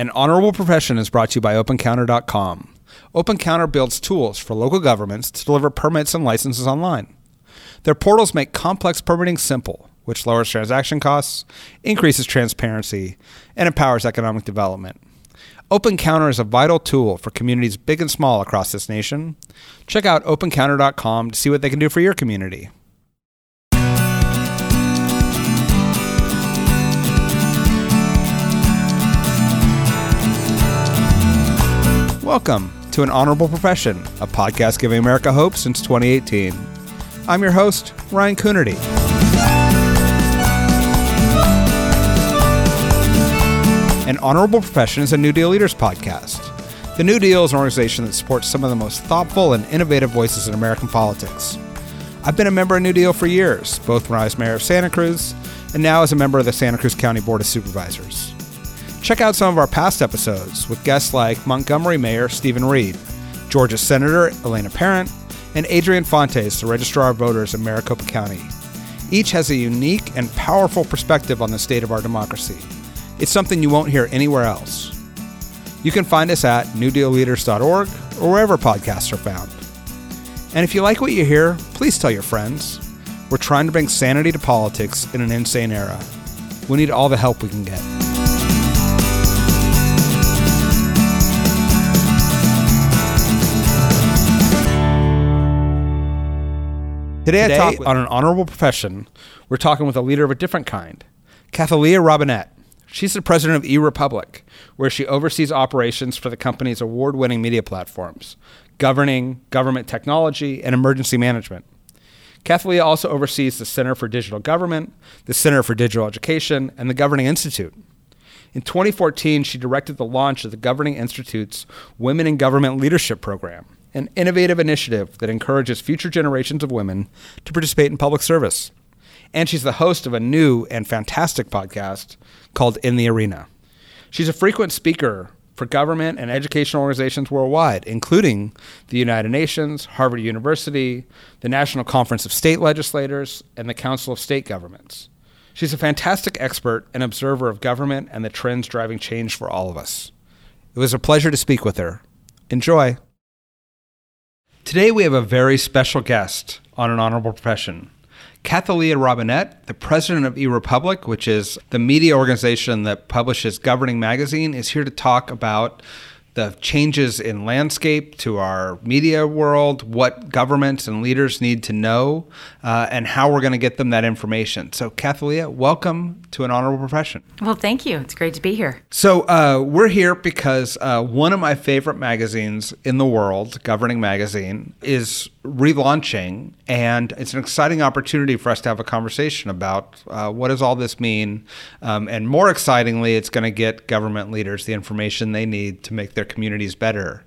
An honorable profession is brought to you by OpenCounter.com. OpenCounter builds tools for local governments to deliver permits and licenses online. Their portals make complex permitting simple, which lowers transaction costs, increases transparency, and empowers economic development. OpenCounter is a vital tool for communities big and small across this nation. Check out opencounter.com to see what they can do for your community. Welcome to An Honorable Profession, a podcast giving America hope since 2018. I'm your host, Ryan Coonerty. An Honorable Profession is a New Deal Leaders podcast. The New Deal is an organization that supports some of the most thoughtful and innovative voices in American politics. I've been a member of New Deal for years, both when I was mayor of Santa Cruz and now as a member of the Santa Cruz County Board of Supervisors. Check out some of our past episodes with guests like Montgomery Mayor Steven Reed, Georgia Senator Elena Parent, and Adrian Fontes, the Registrar of Voters in Maricopa County. Each has a unique and powerful perspective on the state of our democracy. It's something you won't hear anywhere else. You can find us at newdealleaders.org or wherever podcasts are found. And if you like what you hear, please tell your friends. We're trying to bring sanity to politics in an insane era. We need all the help we can get. Today, Today, I talk on an honorable profession. We're talking with a leader of a different kind, Cathilea Robinett. She's the president of e.Republic, where she oversees operations for the company's award winning media platforms, governing government technology and emergency management. Cathilea also oversees the Center for Digital Government, the Center for Digital Education, and the Governing Institute. In 2014, she directed the launch of the Governing Institute's Women in Government Leadership Program an innovative initiative that encourages future generations of women to participate in public service. And she's the host of a new and fantastic podcast called In the Arena. She's a frequent speaker for government and educational organizations worldwide, including the United Nations, Harvard University, the National Conference of State Legislators, and the Council of State Governments. She's a fantastic expert and observer of government and the trends driving change for all of us. It was a pleasure to speak with her. Enjoy. Today we have a very special guest on an honorable profession. Cathilea Robinett, the president of e.Republic, which is the media organization that publishes Governing Magazine, is here to talk about the changes in landscape to our media world, what governments and leaders need to know, uh, and how we're going to get them that information. So, Cathilea, welcome to an honorable profession. Well, thank you. It's great to be here. So, uh, we're here because uh, one of my favorite magazines in the world, Governing Magazine, is relaunching, and it's an exciting opportunity for us to have a conversation about uh, what does all this mean, um, and more excitingly, it's going to get government leaders the information they need to make their communities better.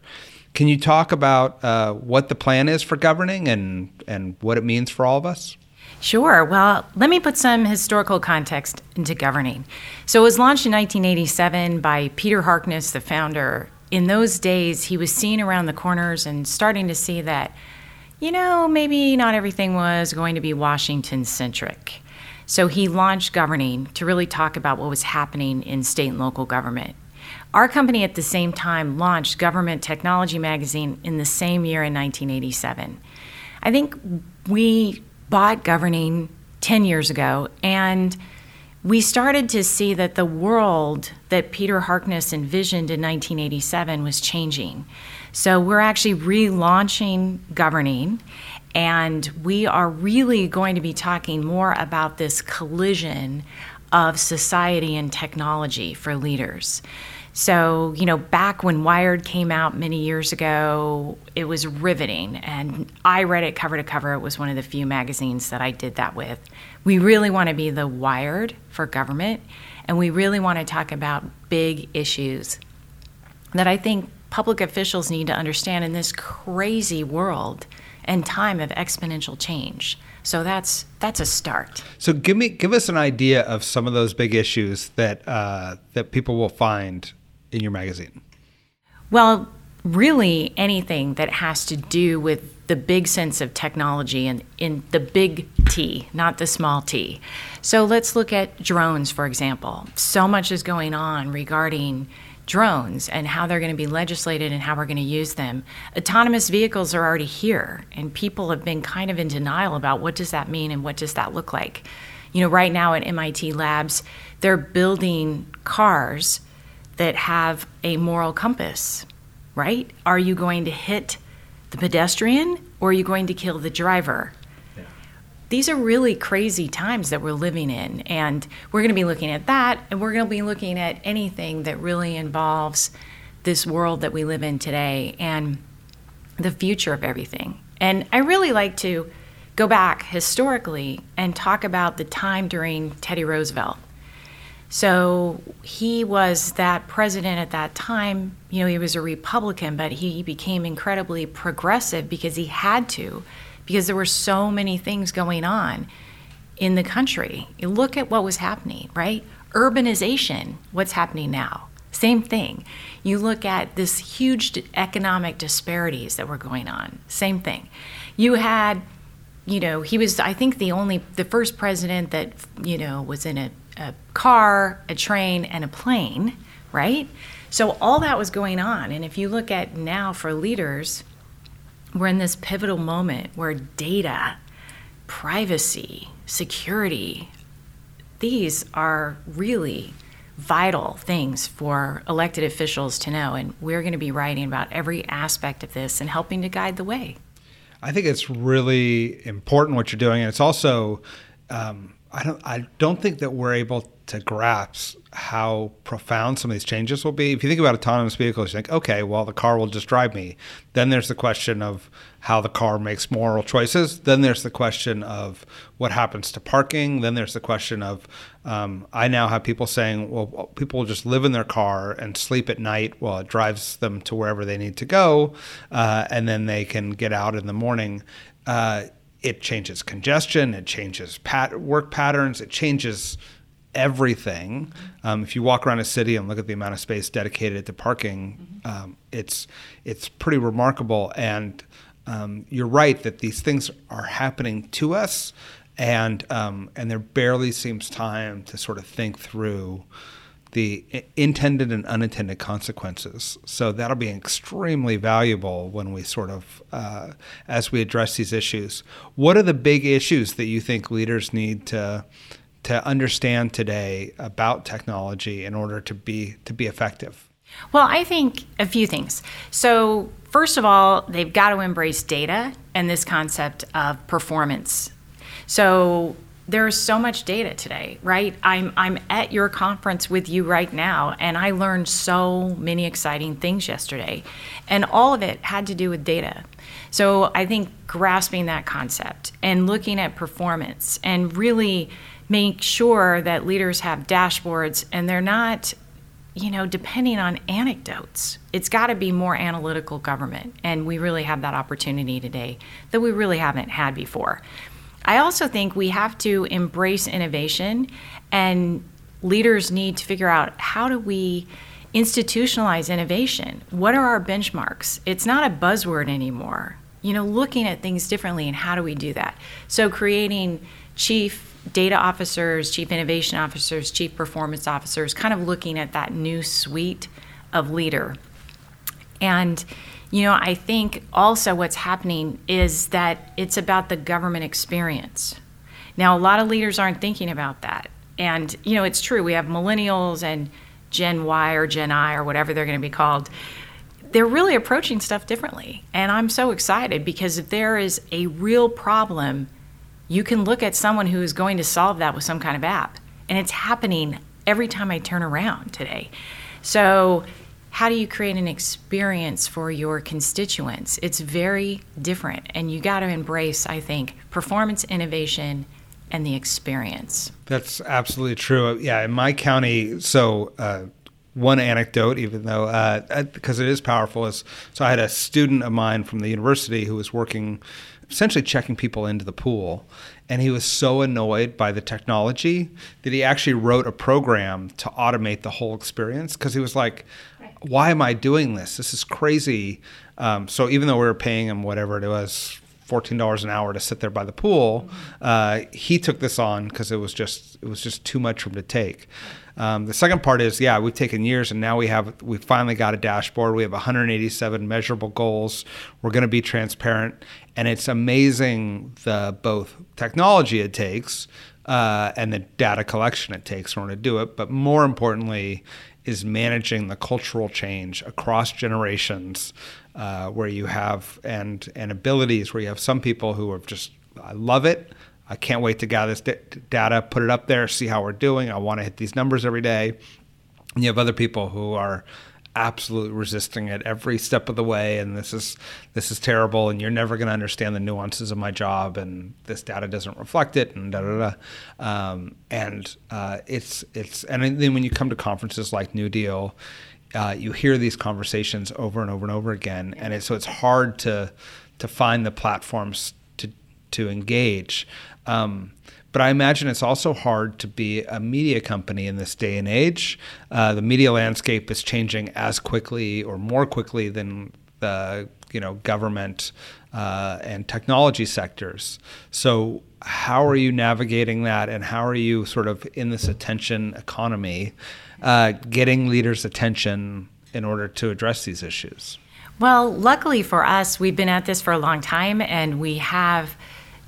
Can you talk about uh, what the plan is for governing and and what it means for all of us? Sure. Well, let me put some historical context into governing. So it was launched in 1987 by Peter Harkness, the founder. In those days, he was seeing around the corners and starting to see that you know, maybe not everything was going to be Washington centric. So he launched Governing to really talk about what was happening in state and local government. Our company at the same time launched Government Technology Magazine in the same year in 1987. I think we bought Governing 10 years ago and we started to see that the world that Peter Harkness envisioned in 1987 was changing. So we're actually relaunching governing, and we are really going to be talking more about this collision of society and technology for leaders. So, you know, back when Wired came out many years ago, it was riveting. And I read it cover to cover. It was one of the few magazines that I did that with. We really want to be the Wired for government, and we really want to talk about big issues that I think public officials need to understand in this crazy world and time of exponential change. So that's that's a start. So give me give us an idea of some of those big issues that uh, that people will find in your magazine. Well, really anything that has to do with the big sense of technology and in the big T, not the small t. So let's look at drones, for example. So much is going on regarding drones and how they're going to be legislated and how we're going to use them. Autonomous vehicles are already here, and people have been kind of in denial about what does that mean and what does that look like. You know, right now at MIT Labs, they're building cars that have a moral compass, right? Are you going to hit the pedestrian or are you going to kill the driver? these are really crazy times that we're living in. And we're going to be looking at that, and we're going to be looking at anything that really involves this world that we live in today and the future of everything. And I really like to go back historically and talk about the time during Teddy Roosevelt. So he was that president at that time. You know, he was a Republican, but he became incredibly progressive because he had to because there were so many things going on in the country. Look at what was happening, right? Urbanization, what's happening now? Same thing. You look at this huge economic disparities that were going on. Same thing. You had, you know, he was, I think, the only, the first president that, you know, was in a, a car, a train, and a plane, right? So all that was going on. And if you look at now for leaders, we're in this pivotal moment where data, privacy, security, these are really vital things for elected officials to know. And we're going to be writing about every aspect of this and helping to guide the way. I think it's really important what you're doing. And it's also, um, I don't, I don't think that we're able to grasp how profound some of these changes will be. If you think about autonomous vehicles, you think, okay, well, the car will just drive me. Then there's the question of how the car makes moral choices. Then there's the question of what happens to parking. Then there's the question of um, I now have people saying, well, people will just live in their car and sleep at night while it drives them to wherever they need to go, uh, and then they can get out in the morning. Uh, it changes congestion. It changes pat- work patterns. It changes everything. Um, if you walk around a city and look at the amount of space dedicated to parking, mm-hmm. um, it's it's pretty remarkable. And um, you're right that these things are happening to us, and um, and there barely seems time to sort of think through the intended and unintended consequences. So that'll be extremely valuable when we sort of, uh, as we address these issues. What are the big issues that you think leaders need to to understand today about technology in order to be to be effective? Well, I think a few things. So, first of all, they've got to embrace data and this concept of performance. So, there's so much data today, right? I'm I'm at your conference with you right now and I learned so many exciting things yesterday. And all of it had to do with data. So, I think grasping that concept and looking at performance and really make sure that leaders have dashboards and they're not you know depending on anecdotes it's got to be more analytical government and we really have that opportunity today that we really haven't had before i also think we have to embrace innovation and leaders need to figure out how do we institutionalize innovation? What are our benchmarks? It's not a buzzword anymore. You know looking at things differently and how do we do that? So creating chief data officers, chief innovation officers, chief performance officers, kind of looking at that new suite of leader. And, you know, I think also what's happening is that it's about the government experience. Now, a lot of leaders aren't thinking about that. And, you know, it's true. We have millennials and Gen Y or Gen I or whatever they're going to be called. They're really approaching stuff differently. And I'm so excited because if there is a real problem you can look at someone who is going to solve that with some kind of app. And it's happening every time I turn around today. So, how do you create an experience for your constituents? It's very different. And you got to embrace, I think, performance innovation and the experience. That's absolutely true. Yeah, in my county, so uh, one anecdote, even though uh, because it is powerful, is so I had a student of mine from the university who was working essentially checking people into the pool. And he was so annoyed by the technology that he actually wrote a program to automate the whole experience because he was like, why am I doing this? This is crazy. Um, so even though we were paying him whatever it was, fourteen dollars an hour to sit there by the pool, mm-hmm. uh, he took this on because it was just it was just too much for him to take. Um, the second part is, yeah, we've taken years, and now we have we finally got a dashboard. We have 187 measurable goals. We're going to be transparent, and it's amazing the both technology it takes uh, and the data collection it takes in order to do it. But more importantly, is managing the cultural change across generations, uh, where you have and and abilities where you have some people who are just I love it. I can't wait to gather this d- data, put it up there, see how we're doing. I want to hit these numbers every day. And you have other people who are absolutely resisting it every step of the way and this is this is terrible and you're never going to understand the nuances of my job and this data doesn't reflect it and da da da. Um, and uh, it's it's and then when you come to conferences like New Deal uh, you hear these conversations over and over and over again and it's, so it's hard to to find the platforms to to engage. Um, but I imagine it's also hard to be a media company in this day and age. Uh, the media landscape is changing as quickly or more quickly than the you know government uh, and technology sectors. So how are you navigating that, and how are you sort of in this attention economy, uh, getting leaders' attention in order to address these issues? Well, luckily for us, we've been at this for a long time, and we have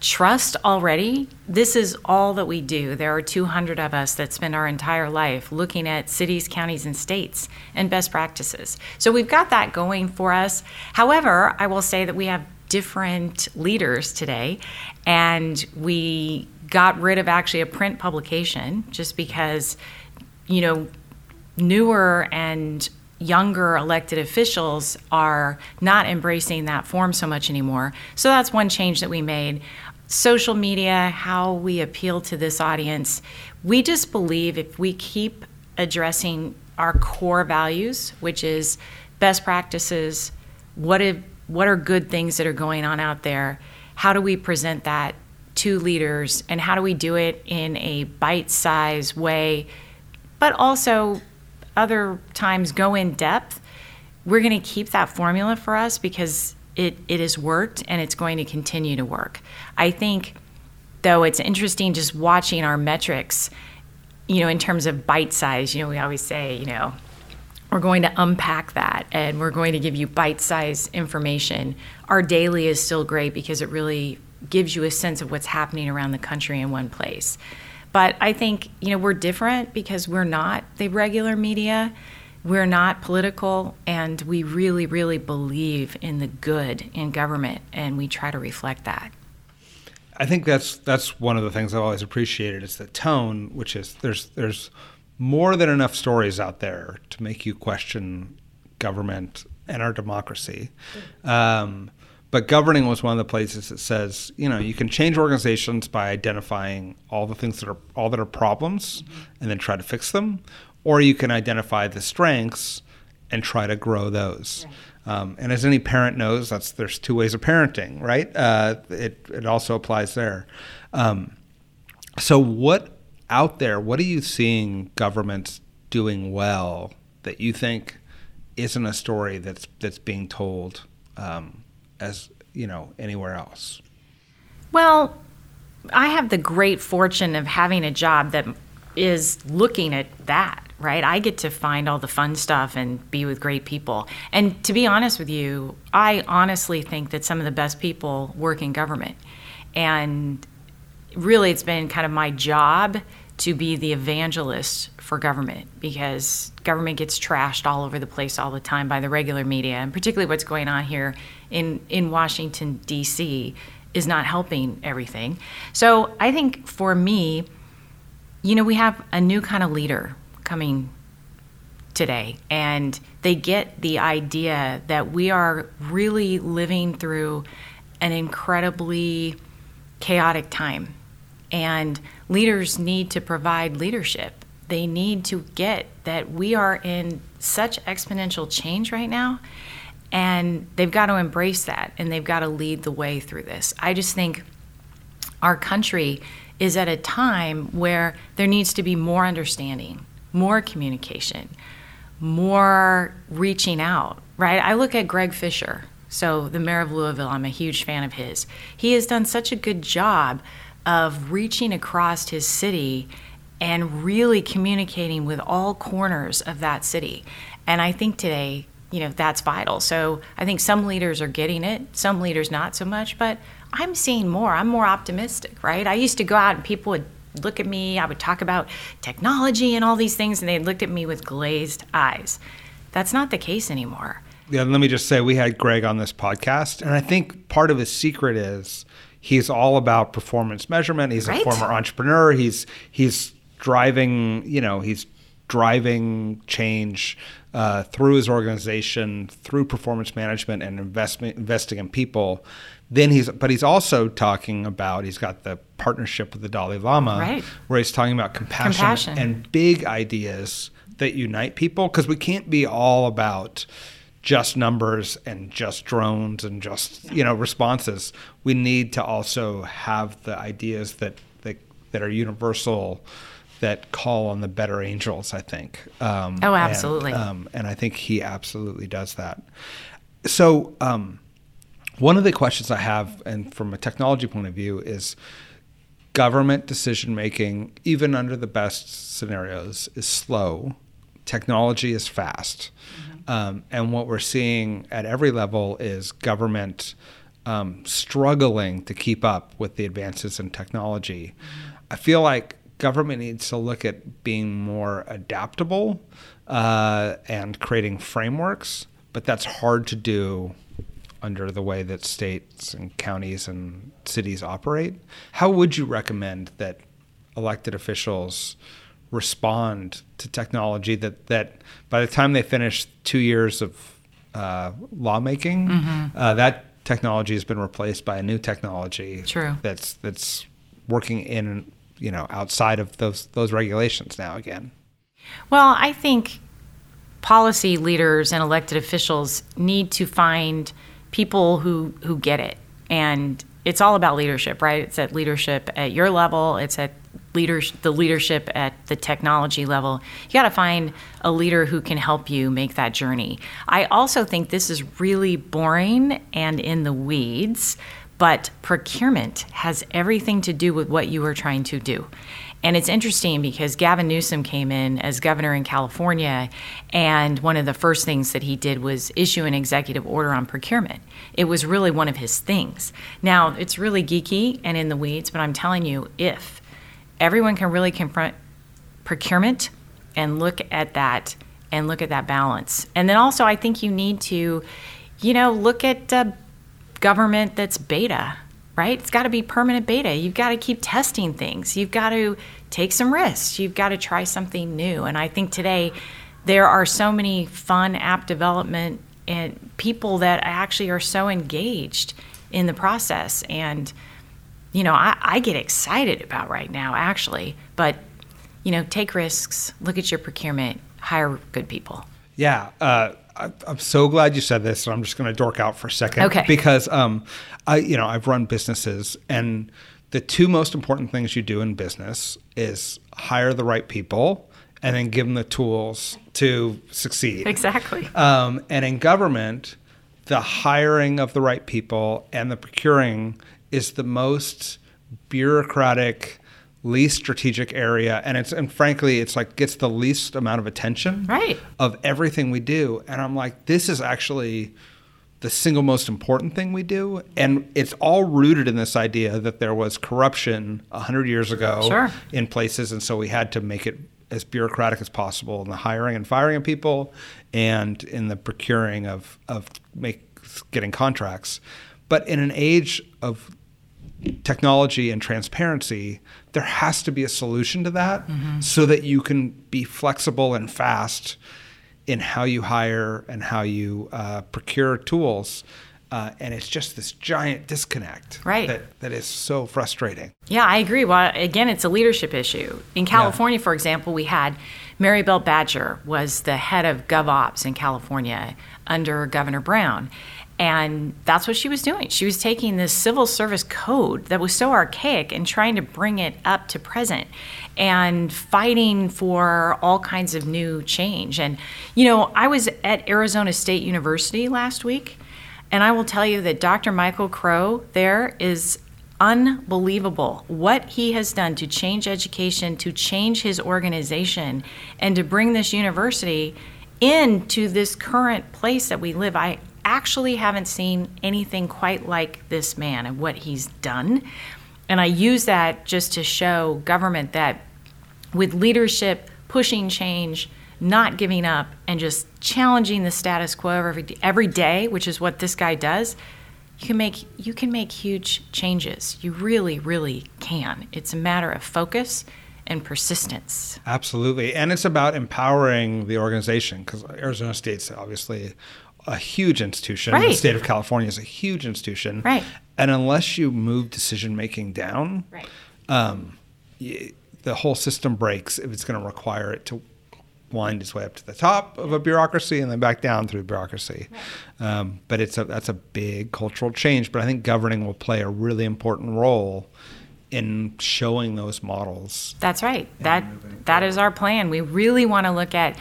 trust already. This is all that we do. There are 200 of us that spend our entire life looking at cities, counties, and states and best practices. So we've got that going for us. However, I will say that we have different leaders today, and we got rid of actually a print publication just because, you know, newer and younger elected officials are not embracing that form so much anymore. So that's one change that we made social media, how we appeal to this audience, we just believe if we keep addressing our core values, which is best practices, what if, what are good things that are going on out there? How do we present that to leaders and how do we do it in a bite-sized way, but also other times go in depth? We're going to keep that formula for us because it, it has worked and it's going to continue to work. I think, though, it's interesting just watching our metrics, you know, in terms of bite size. You know, we always say, you know, we're going to unpack that and we're going to give you bite size information. Our daily is still great because it really gives you a sense of what's happening around the country in one place. But I think, you know, we're different because we're not the regular media we're not political, and we really, really believe in the good in government, and we try to reflect that. I think that's that's one of the things I've always appreciated is the tone, which is there's there's more than enough stories out there to make you question government and our democracy. Um, but governing was one of the places that says, you know, you can change organizations by identifying all the things that are all that are problems and then try to fix them, or you can identify the strengths and try to grow those. Right. Um, and as any parent knows, that's there's two ways of parenting, right? Uh, it it also applies there. Um, so what out there? What are you seeing governments doing well that you think isn't a story that's that's being told um, as you know anywhere else? Well, I have the great fortune of having a job that is looking at that right? I get to find all the fun stuff and be with great people. And to be honest with you, I honestly think that some of the best people work in government. And really, it's been kind of my job to be the evangelist for government because government gets trashed all over the place all the time by the regular media, and particularly what's going on here in, in Washington, D.C., is not helping everything. So I think for me, you know, we have a new kind of leader coming today. And they get the idea that we are really living through an incredibly chaotic time. And leaders need to provide leadership. They need to get that we are in such exponential change right now and they've got to embrace that and they've got to lead the way through this. I just think our country is at a time where there needs to be more understanding more communication, more reaching out, right? I look at Greg Fisher, so the mayor of Louisville, I'm a huge fan of his. He has done such a good job of reaching across his city and really communicating with all corners of that city. And I think today, you know, that's vital. So I think some leaders are getting it, some leaders not so much, but I'm seeing more. I'm more optimistic, right? I used to go out and people would look at me, I would talk about technology and all these things, and they looked at me with glazed eyes. That's not the case anymore. Yeah, let me just say we had Greg on this podcast, and I think part of his secret is he's all about performance measurement. He's right. a former entrepreneur. He's he's driving, you know, he's driving change uh, through his organization, through performance management and investment, investing in people. Then he's, but he's also talking about he's got the partnership with the Dalai Lama, right. where he's talking about compassion, compassion. and big ideas that unite people because we can't be all about just numbers and just drones and just you know responses. We need to also have the ideas that that, that are universal that call on the better angels. I think. Um, oh, absolutely. And, um, and, I think he absolutely does that. So. Um, one of the questions I have, and from a technology point of view, is government decision making, even under the best scenarios, is slow. Technology is fast. Mm-hmm. Um, and what we're seeing at every level is government um, struggling to keep up with the advances in technology. Mm-hmm. I feel like government needs to look at being more adaptable uh, and creating frameworks, but that's hard to do under the way that states and counties and cities operate. How would you recommend that elected officials respond to technology that, that by the time they finish two years of uh, lawmaking, mm-hmm. uh, that technology has been replaced by a new technology True. that's that's working in you know outside of those those regulations now again. Well, I think policy leaders and elected officials need to find people who who get it. And it's all about leadership right? It's at leadership at your level. It's at leadership the leadership at the technology level. You got to find a leader who can help you make that journey. I also think this is really boring and in the weeds but procurement has everything to do with what you are trying to do and it's interesting because Gavin Newsom came in as governor in California, and one of the first things that he did was issue an executive order on procurement. It was really one of his things. Now, it's really geeky and in the weeds, but I'm telling you, if everyone can really confront procurement and look at that and look at that balance. And then also, I think you need to, you know, look at uh, government that's beta right? It's got to be permanent beta. You've got to keep testing things. You've got to take some risks. You've got to try something new. And I think today there are so many fun app development and people that actually are so engaged in the process. And, you know, I, I get excited about right now, actually. But, you know, take risks, look at your procurement, hire good people. Yeah. Uh, I'm so glad you said this, and I'm just going to dork out for a second. Okay. Because um, I, you know, I've run businesses, and the two most important things you do in business is hire the right people and then give them the tools to succeed. Exactly. Um, and in government, the hiring of the right people and the procuring is the most bureaucratic least strategic area and it's and frankly it's like gets the least amount of attention right. of everything we do and i'm like this is actually the single most important thing we do and it's all rooted in this idea that there was corruption 100 years ago sure. in places and so we had to make it as bureaucratic as possible in the hiring and firing of people and in the procuring of of make getting contracts but in an age of technology and transparency, there has to be a solution to that mm-hmm. so that you can be flexible and fast in how you hire and how you uh, procure tools. Uh, and it's just this giant disconnect right. that, that is so frustrating. Yeah, I agree. Well, again, it's a leadership issue. In California, yeah. for example, we had Marybel Batjer was the head of GovOps in California under Governor Brown. And that's what she was doing. She was taking this civil service code that was so archaic and trying to bring it up to present and fighting for all kinds of new change. And, you know, I was at Arizona State University last week, and I will tell you that Dr. Michael Crow there is unbelievable what he has done to change education, to change his organization, and to bring this university into this current place that we live. I actually haven't seen anything quite like this man and what he's done. And I use that just to show government that with leadership pushing change, not giving up, and just challenging the status quo every, every day, which is what this guy does, you can make you can make huge changes. You really, really can. It's a matter of focus and persistence. Absolutely, and it's about empowering the organization because Arizona State's obviously a huge institution. Right. The state of California is a huge institution. Right. And unless you move decision making down, Right. um, y- the whole system breaks if it's going to require it to wind its way up to the top of a bureaucracy and then back down through bureaucracy. Um, but it's a that's a big cultural change. But I think governing will play a really important role in showing those models. That's right. That that is our plan. We really want to look at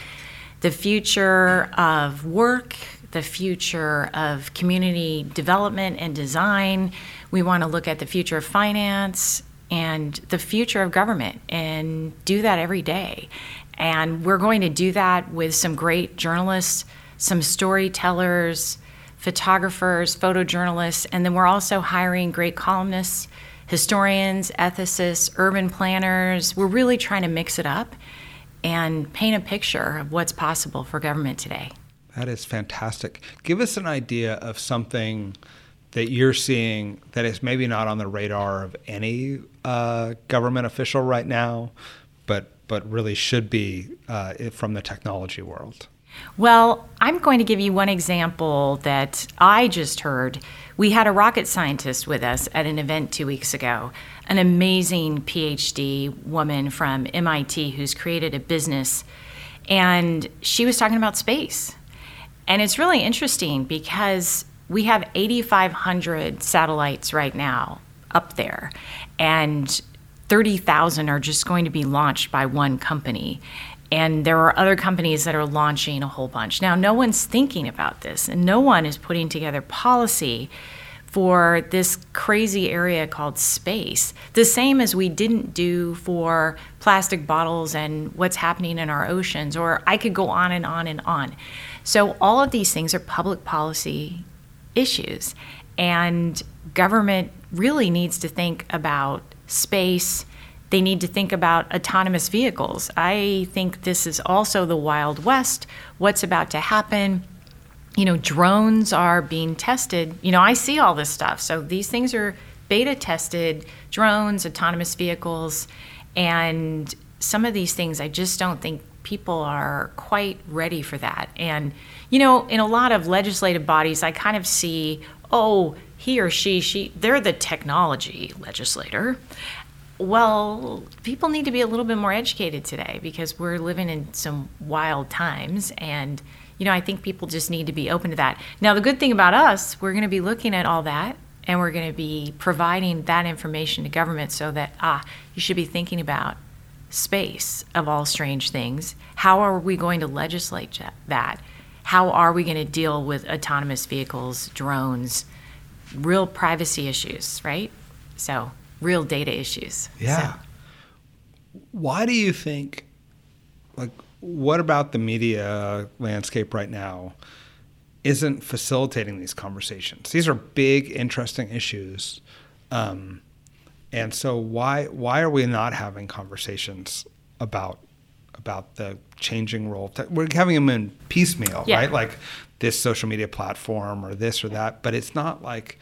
the future of work, the future of community development and design. We want to look at the future of finance and the future of government and do that every day. And we're going to do that with some great journalists, some storytellers, photographers, photojournalists, and then we're also hiring great columnists, historians, ethicists, urban planners. We're really trying to mix it up and paint a picture of what's possible for government today. That is fantastic. Give us an idea of something that you're seeing that is maybe not on the radar of any uh, government official right now, but but really should be uh, from the technology world. Well, I'm going to give you one example that I just heard. We had a rocket scientist with us at an event two weeks ago, an amazing PhD woman from MIT who's created a business, and she was talking about space. And it's really interesting because we have 8,500 satellites right now up there, and 30,000 are just going to be launched by one company. And there are other companies that are launching a whole bunch. Now, no one's thinking about this, and no one is putting together policy for this crazy area called space. The same as we didn't do for plastic bottles and what's happening in our oceans, or I could go on and on and on. So, all of these things are public policy issues. And government really needs to think about space. They need to think about autonomous vehicles. I think this is also the Wild West. What's about to happen? You know, drones are being tested. You know, I see all this stuff. So these things are beta tested drones, autonomous vehicles, and some of these things I just don't think people are quite ready for that. And, you know, in a lot of legislative bodies, I kind of see, oh, he or she, she, they're the technology legislator. Well, people need to be a little bit more educated today because we're living in some wild times. And, you know, I think people just need to be open to that. Now, the good thing about us, we're going to be looking at all that and we're going to be providing that information to government so that, ah, you should be thinking about space of all strange things. How are we going to legislate that? How are we going to deal with autonomous vehicles, drones, real privacy issues, right? So, real data issues. Yeah. So, Why do you think, like, what about the media landscape right now isn't facilitating these conversations? These are big, interesting issues. Um, and so why why are we not having conversations about about the changing role? of tech- We're having them in piecemeal, Yeah. right? Like this social media platform or this or that, but it's not like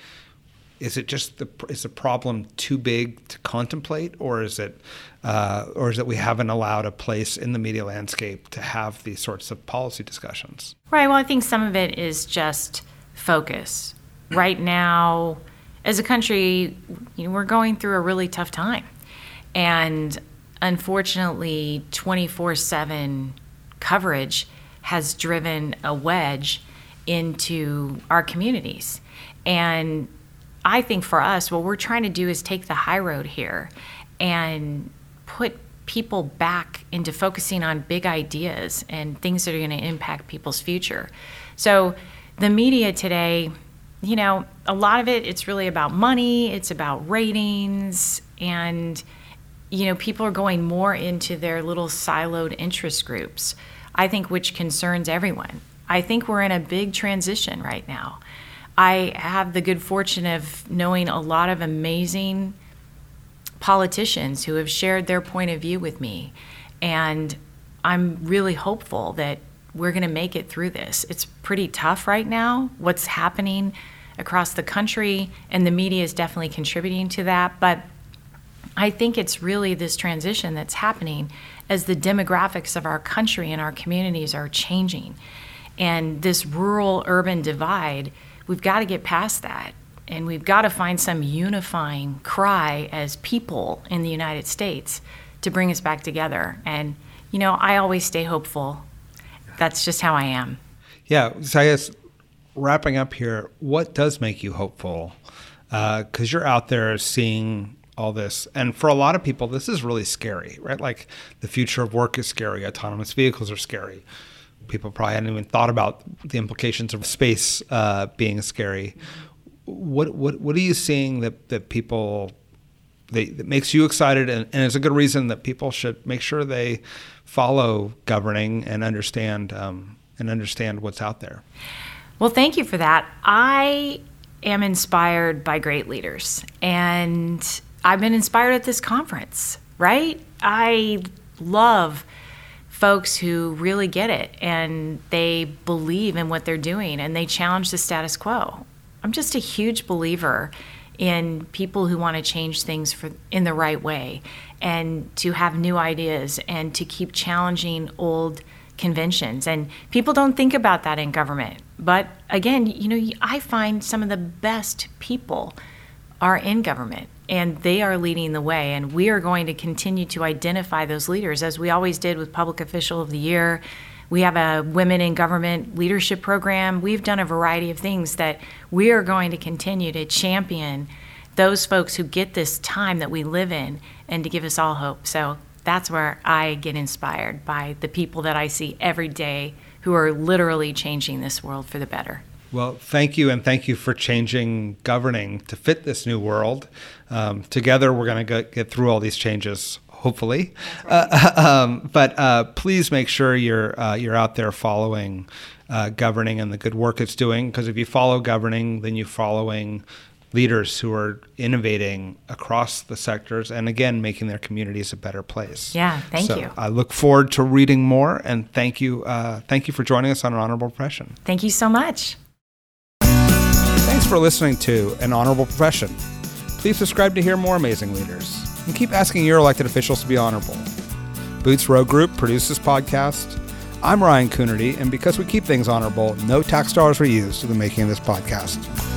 is it just the is the problem too big to contemplate, or is it uh, or is it we haven't allowed a place in the media landscape to have these sorts of policy discussions? Right. Well, I think some of it is just focus. Right now, as a country, you know, we're going through a really tough time. And unfortunately, 24 7 coverage has driven a wedge into our communities. And I think for us, what we're trying to do is take the high road here and put people back into focusing on big ideas and things that are going to impact people's future. So the media today, you know, a lot of it, it's really about money, it's about ratings, and, you know, people are going more into their little siloed interest groups, I think, which concerns everyone. I think we're in a big transition right now. I have the good fortune of knowing a lot of amazing politicians who have shared their point of view with me. And I'm really hopeful that we're going to make it through this. It's pretty tough right now, what's happening across the country, and the media is definitely contributing to that. But I think it's really this transition that's happening as the demographics of our country and our communities are changing. And this rural urban divide, we've got to get past that. And we've got to find some unifying cry as people in the United States to bring us back together. And, you know, I always stay hopeful. That's just how I am. Yeah. So I guess wrapping up here, what does make you hopeful? Because uh, you're out there seeing all this. And for a lot of people, this is really scary, right? Like the future of work is scary, autonomous vehicles are scary. People probably hadn't even thought about the implications of space uh, being scary. What, what, what are you seeing that, that people that makes you excited and, and a good reason that people should make sure they follow governing and understand um, and understand what's out there well, thank you for that. I am inspired by great leaders, and I've been inspired at this conference, right? I love folks who really get it and they believe in what they're doing and they challenge the status quo. I'm just a huge believer in people who want to change things for in the right way and to have new ideas and to keep challenging old conventions. And people don't think about that in government. But again, you know, I find some of the best people are in government and they are leading the way. And we are going to continue to identify those leaders as we always did with Public Official of the Year. We have a Women in Government leadership program. We've done a variety of things that we are going to continue to champion those folks who get this time that we live in and to give us all hope. So that's where I get inspired by the people that I see every day who are literally changing this world for the better. Well, thank you, and thank you for changing governing to fit this new world. Um, together, we're going to get through all these changes, hopefully. Right. Uh, um, but uh, please make sure you're uh, you're out there following uh, governing and the good work it's doing. Because if you follow governing, then you're following leaders who are innovating across the sectors and again making their communities a better place. Yeah, thank so you. I look forward to reading more and thank you. Uh, thank you for joining us on an honorable profession. Thank you so much. For listening to an honorable profession. Please subscribe to hear more amazing leaders and keep asking your elected officials to be honorable. Boots Row Group produces podcast. I'm Ryan Coonerty, and because we keep things honorable, no tax dollars were used in the making of this podcast.